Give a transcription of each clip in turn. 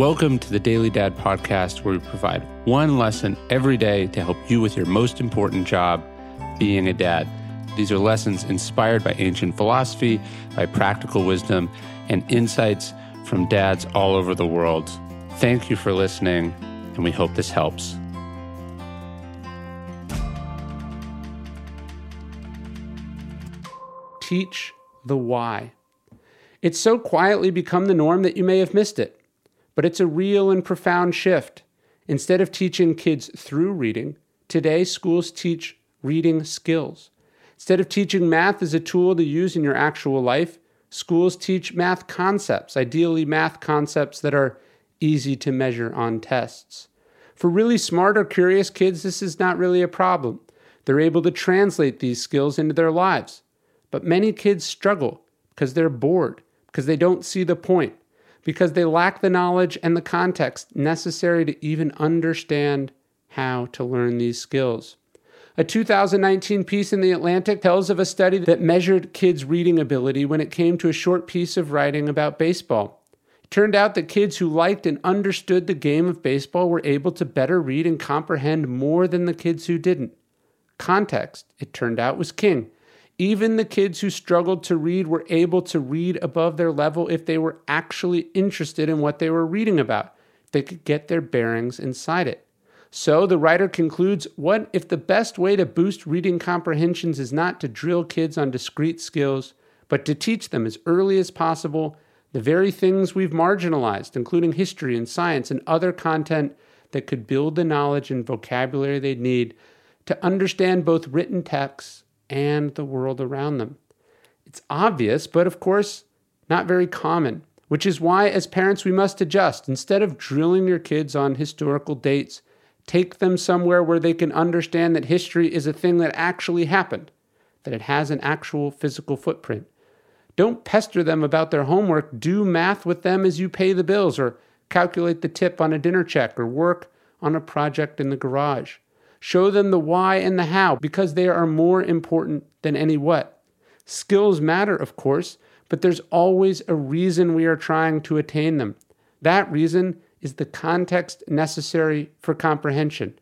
Welcome to the Daily Dad podcast, where we provide one lesson every day to help you with your most important job, being a dad. These are lessons inspired by ancient philosophy, by practical wisdom, and insights from dads all over the world. Thank you for listening, and we hope this helps. Teach the why. It's so quietly become the norm that you may have missed it, but it's a real and profound shift. Instead of teaching kids through reading, today schools teach reading skills. Instead of teaching math as a tool to use in your actual life, schools teach math concepts, ideally, math concepts that are easy to measure on tests. For really smart or curious kids, this is not really a problem. They're able to translate these skills into their lives. But many kids struggle because they're bored, because they don't see the point, because they lack the knowledge and the context necessary to even understand how to learn these skills. A 2019 piece in The Atlantic tells of a study that measured kids' reading ability when it came to a short piece of writing about baseball. It turned out that kids who liked and understood the game of baseball were able to better read and comprehend more than the kids who didn't. Context, it turned out, was king. Even the kids who struggled to read were able to read above their level if they were actually interested in what they were reading about. They could get their bearings inside it. So the writer concludes what if the best way to boost reading comprehensions is not to drill kids on discrete skills, but to teach them as early as possible the very things we've marginalized, including history and science and other content that could build the knowledge and vocabulary they need to understand both written texts and the world around them. It's obvious, but of course, not very common, which is why, as parents, we must adjust. Instead of drilling your kids on historical dates, take them somewhere where they can understand that history is a thing that actually happened, that it has an actual physical footprint. Don't pester them about their homework. Do math with them as you pay the bills, or calculate the tip on a dinner check, or work on a project in the garage. Show them the why and the how because they are more important than any what. Skills matter, of course, but there's always a reason we are trying to attain them. That reason is the context necessary for comprehension.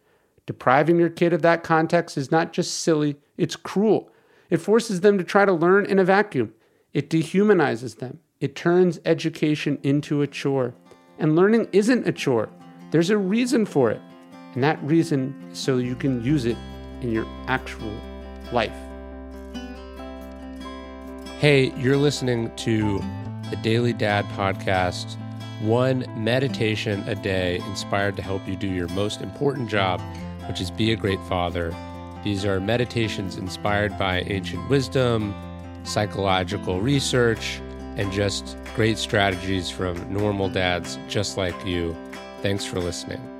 Depriving your kid of that context is not just silly, it's cruel. It forces them to try to learn in a vacuum. It dehumanizes them. It turns education into a chore. And learning isn't a chore. There's a reason for it. And that reason is so you can use it in your actual life. Hey, you're listening to the Daily Dad podcast, one meditation a day inspired to help you do your most important job, which is be a great father. These are meditations inspired by ancient wisdom, psychological research, and just great strategies from normal dads just like you. Thanks for listening.